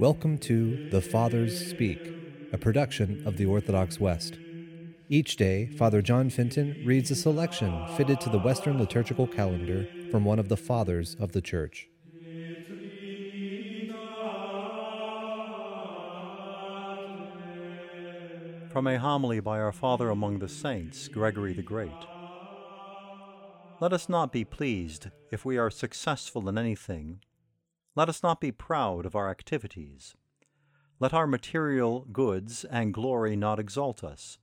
Welcome to The Fathers Speak, a production of the Orthodox West. Each day, Father John Fenton reads a selection fitted to the Western liturgical calendar from one of the Fathers of the Church. From a homily by our Father among the Saints, Gregory the Great. Let us not be pleased if we are successful in anything let us not be proud of our activities. Let our material goods and glory not exalt us.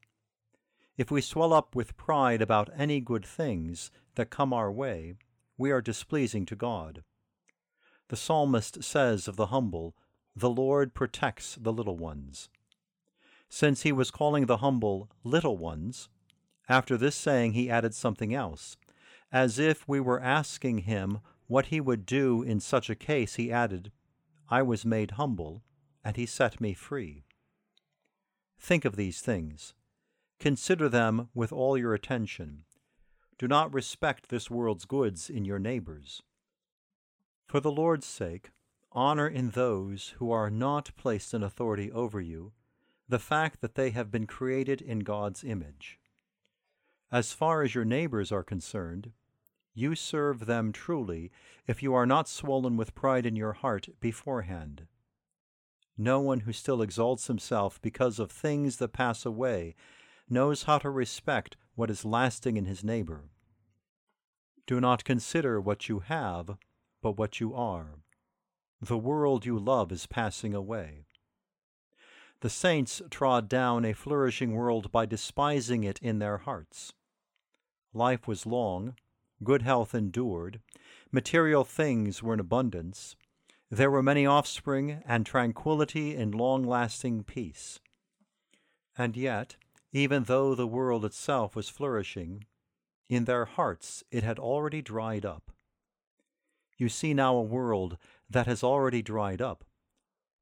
If we swell up with pride about any good things that come our way, we are displeasing to God. The psalmist says of the humble, The Lord protects the little ones. Since he was calling the humble little ones, after this saying he added something else, as if we were asking him what he would do in such a case, he added, I was made humble, and he set me free. Think of these things. Consider them with all your attention. Do not respect this world's goods in your neighbors. For the Lord's sake, honor in those who are not placed in authority over you the fact that they have been created in God's image. As far as your neighbors are concerned, you serve them truly if you are not swollen with pride in your heart beforehand. No one who still exalts himself because of things that pass away knows how to respect what is lasting in his neighbor. Do not consider what you have, but what you are. The world you love is passing away. The saints trod down a flourishing world by despising it in their hearts. Life was long, good health endured, material things were in abundance, there were many offspring, and tranquillity and long lasting peace. And yet, even though the world itself was flourishing, in their hearts it had already dried up. You see now a world that has already dried up,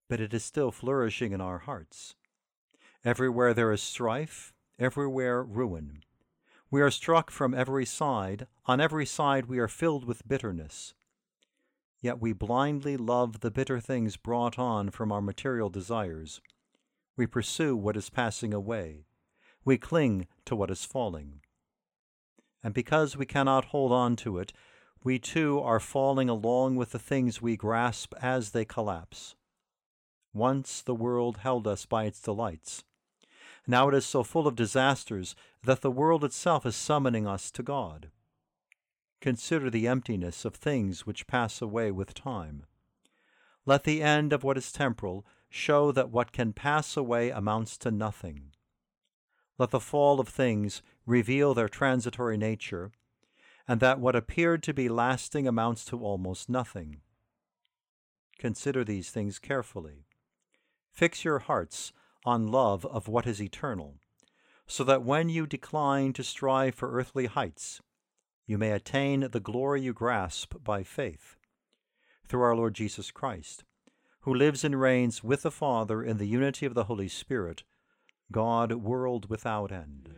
but it is still flourishing in our hearts. Everywhere there is strife, everywhere ruin. We are struck from every side. On every side we are filled with bitterness. Yet we blindly love the bitter things brought on from our material desires. We pursue what is passing away. We cling to what is falling. And because we cannot hold on to it, we too are falling along with the things we grasp as they collapse. Once the world held us by its delights. Now it is so full of disasters that the world itself is summoning us to God. Consider the emptiness of things which pass away with time. Let the end of what is temporal show that what can pass away amounts to nothing. Let the fall of things reveal their transitory nature, and that what appeared to be lasting amounts to almost nothing. Consider these things carefully. Fix your hearts on love of what is eternal, so that when you decline to strive for earthly heights, you may attain the glory you grasp by faith. Through our Lord Jesus Christ, who lives and reigns with the Father in the unity of the Holy Spirit, God, world without end.